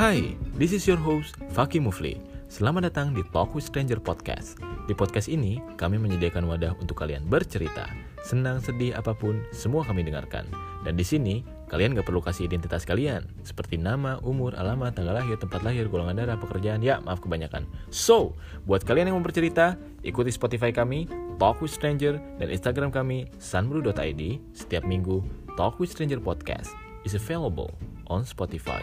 Hai, this is your host Faki Mufli. Selamat datang di Talk with Stranger Podcast. Di podcast ini, kami menyediakan wadah untuk kalian bercerita. Senang, sedih, apa pun, semua kami dengarkan. Dan di sini, kalian gak perlu kasih identitas kalian, seperti nama, umur, alamat, tanggal lahir, tempat lahir, golongan darah, pekerjaan, ya maaf kebanyakan. So, buat kalian yang mau bercerita, ikuti Spotify kami, Talk with Stranger, dan Instagram kami, sunbrew.id. Setiap minggu, Talk with Stranger Podcast is available on Spotify.